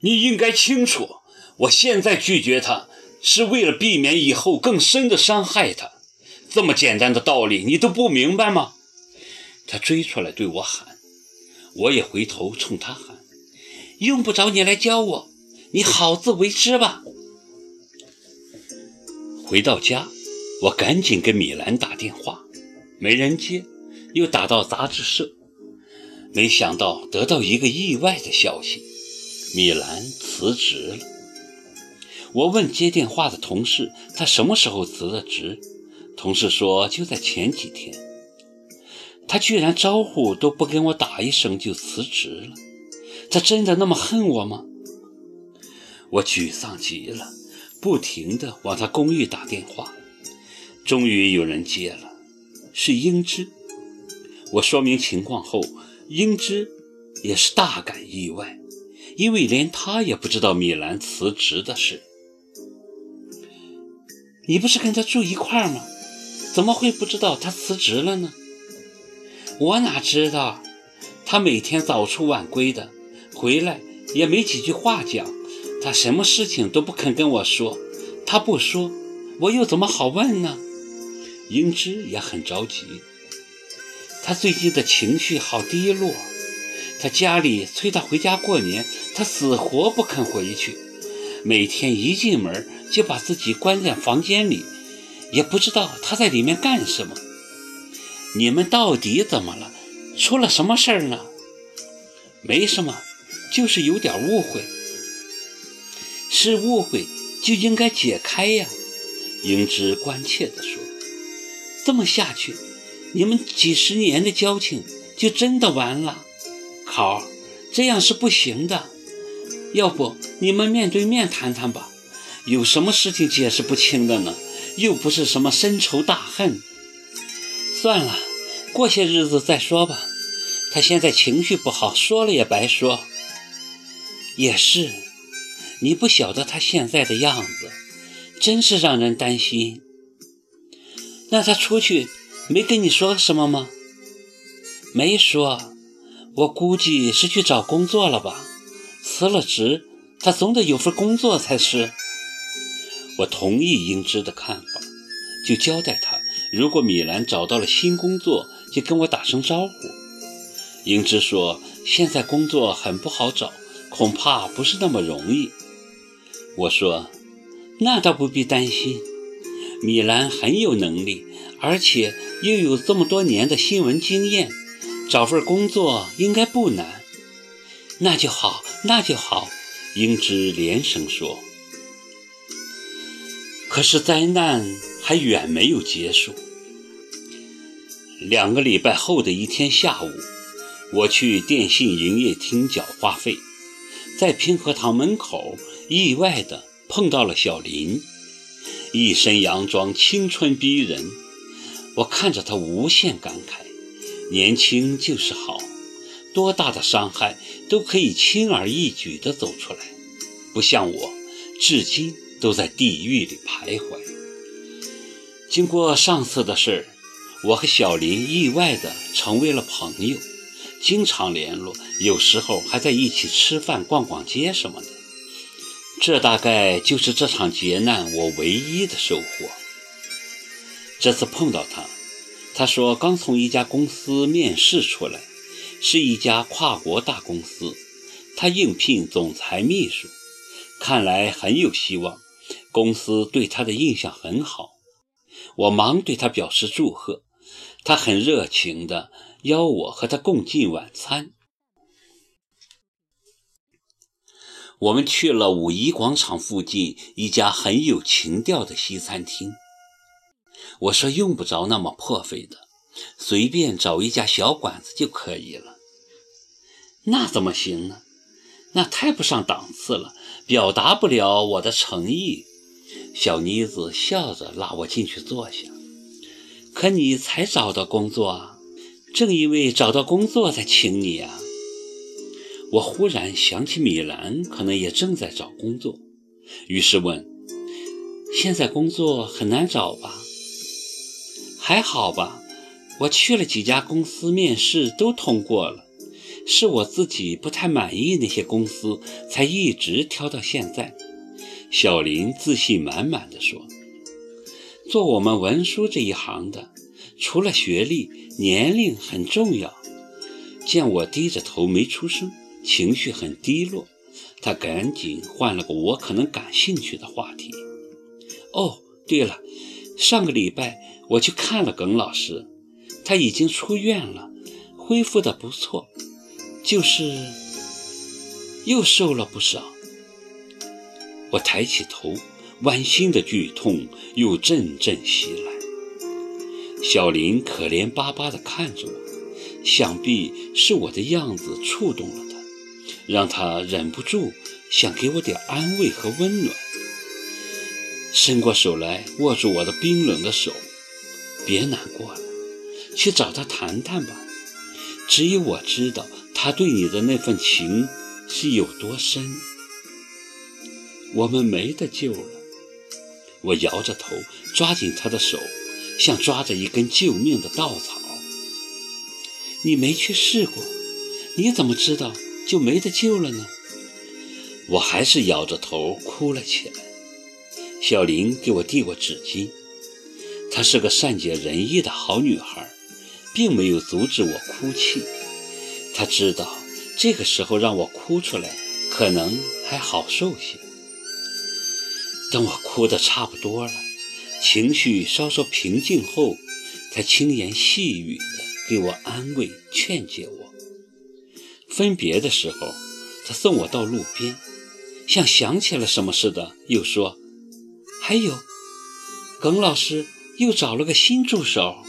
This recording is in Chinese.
你应该清楚，我现在拒绝他，是为了避免以后更深的伤害他。这么简单的道理，你都不明白吗？他追出来对我喊，我也回头冲他喊：“用不着你来教我，你好自为之吧。”回到家，我赶紧给米兰打电话，没人接，又打到杂志社，没想到得到一个意外的消息：米兰辞职了。我问接电话的同事，他什么时候辞的职？同事说就在前几天。他居然招呼都不跟我打一声就辞职了，他真的那么恨我吗？我沮丧极了。不停地往他公寓打电话，终于有人接了，是英芝。我说明情况后，英芝也是大感意外，因为连他也不知道米兰辞职的事。你不是跟他住一块吗？怎么会不知道他辞职了呢？我哪知道，他每天早出晚归的，回来也没几句话讲。他什么事情都不肯跟我说，他不说，我又怎么好问呢？英芝也很着急，他最近的情绪好低落，他家里催他回家过年，他死活不肯回去，每天一进门就把自己关在房间里，也不知道他在里面干什么。你们到底怎么了？出了什么事儿呢？没什么，就是有点误会。是误会就应该解开呀，英芝关切地说：“这么下去，你们几十年的交情就真的完了。好，这样是不行的。要不你们面对面谈谈吧？有什么事情解释不清的呢？又不是什么深仇大恨。算了，过些日子再说吧。他现在情绪不好，说了也白说。也是。”你不晓得他现在的样子，真是让人担心。那他出去没跟你说什么吗？没说，我估计是去找工作了吧。辞了职，他总得有份工作才是。我同意英芝的看法，就交代他，如果米兰找到了新工作，就跟我打声招呼。英芝说，现在工作很不好找，恐怕不是那么容易。我说：“那倒不必担心，米兰很有能力，而且又有这么多年的新闻经验，找份工作应该不难。”那就好，那就好。英芝连声说。可是灾难还远没有结束。两个礼拜后的一天下午，我去电信营业厅缴话费，在平和堂门口。意外的碰到了小林，一身洋装，青春逼人。我看着他，无限感慨：年轻就是好，多大的伤害都可以轻而易举地走出来，不像我，至今都在地狱里徘徊。经过上次的事儿，我和小林意外地成为了朋友，经常联络，有时候还在一起吃饭、逛逛街什么的。这大概就是这场劫难我唯一的收获。这次碰到他，他说刚从一家公司面试出来，是一家跨国大公司，他应聘总裁秘书，看来很有希望，公司对他的印象很好。我忙对他表示祝贺，他很热情地邀我和他共进晚餐。我们去了五一广场附近一家很有情调的西餐厅。我说用不着那么破费的，随便找一家小馆子就可以了。那怎么行呢？那太不上档次了，表达不了我的诚意。小妮子笑着拉我进去坐下。可你才找到工作啊，正因为找到工作才请你啊。我忽然想起米兰可能也正在找工作，于是问：“现在工作很难找吧？”“还好吧，我去了几家公司面试都通过了，是我自己不太满意那些公司，才一直挑到现在。”小林自信满满的说：“做我们文书这一行的，除了学历，年龄很重要。”见我低着头没出声，情绪很低落，他赶紧换了个我可能感兴趣的话题。哦，对了，上个礼拜我去看了耿老师，他已经出院了，恢复的不错，就是又瘦了不少。我抬起头，剜心的剧痛又阵阵袭来。小林可怜巴巴地看着我。想必是我的样子触动了他，让他忍不住想给我点安慰和温暖，伸过手来握住我的冰冷的手。别难过了，去找他谈谈吧。只有我知道他对你的那份情是有多深。我们没得救了。我摇着头，抓紧他的手，像抓着一根救命的稻草。你没去试过，你怎么知道就没得救了呢？我还是摇着头哭了起来。小林给我递过纸巾，她是个善解人意的好女孩，并没有阻止我哭泣。她知道这个时候让我哭出来，可能还好受些。等我哭得差不多了，情绪稍稍平静后，才轻言细语的。给我安慰、劝解我。分别的时候，他送我到路边，像想起了什么似的，又说：“还有，耿老师又找了个新助手。”